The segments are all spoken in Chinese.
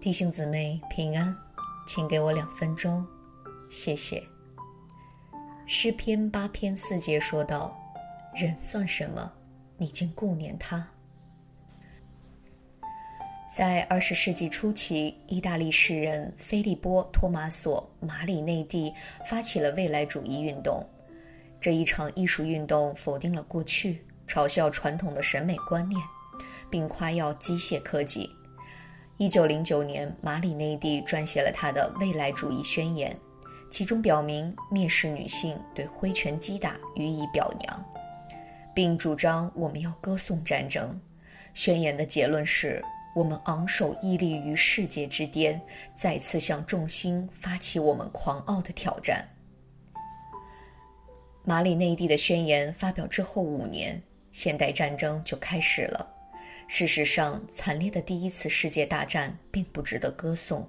弟兄姊妹平安，请给我两分钟，谢谢。诗篇八篇四节说道：“人算什么？你竟顾念他。”在二十世纪初期，意大利诗人菲利波·托马索·马里内蒂发起了未来主义运动。这一场艺术运动否定了过去，嘲笑传统的审美观念，并夸耀机械科技。一九零九年，马里内蒂撰写了他的《未来主义宣言》，其中表明蔑视女性，对挥拳击打予以表扬，并主张我们要歌颂战争。宣言的结论是。我们昂首屹立于世界之巅，再次向众星发起我们狂傲的挑战。马里内蒂的宣言发表之后五年，现代战争就开始了。事实上，惨烈的第一次世界大战并不值得歌颂，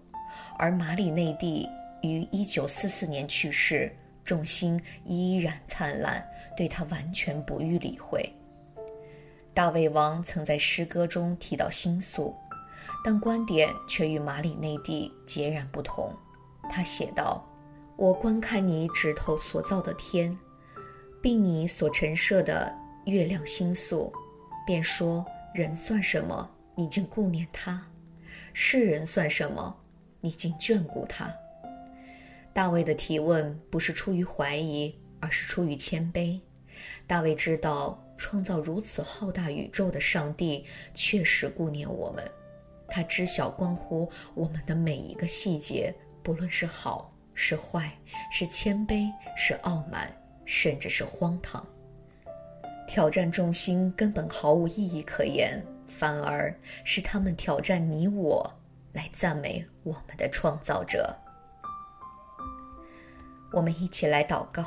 而马里内蒂于1944年去世，众星依然灿烂，对他完全不予理会。大卫王曾在诗歌中提到星宿，但观点却与马里内蒂截然不同。他写道：“我观看你指头所造的天，并你所陈设的月亮星宿，便说：人算什么？你竟顾念他；世人算什么？你竟眷顾他。”大卫的提问不是出于怀疑，而是出于谦卑。大卫知道。创造如此浩大宇宙的上帝确实顾念我们，他知晓关乎我们的每一个细节，不论是好是坏，是谦卑是傲慢，甚至是荒唐。挑战众星根本毫无意义可言，反而是他们挑战你我，来赞美我们的创造者。我们一起来祷告，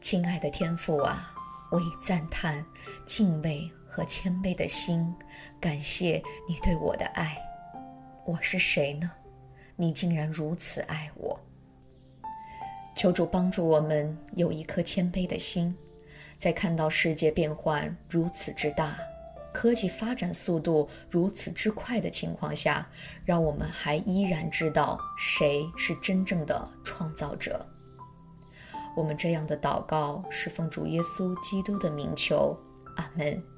亲爱的天父啊。我以赞叹、敬畏和谦卑的心，感谢你对我的爱。我是谁呢？你竟然如此爱我。求主帮助我们有一颗谦卑的心，在看到世界变幻如此之大，科技发展速度如此之快的情况下，让我们还依然知道谁是真正的创造者。我们这样的祷告是奉主耶稣基督的名求，阿门。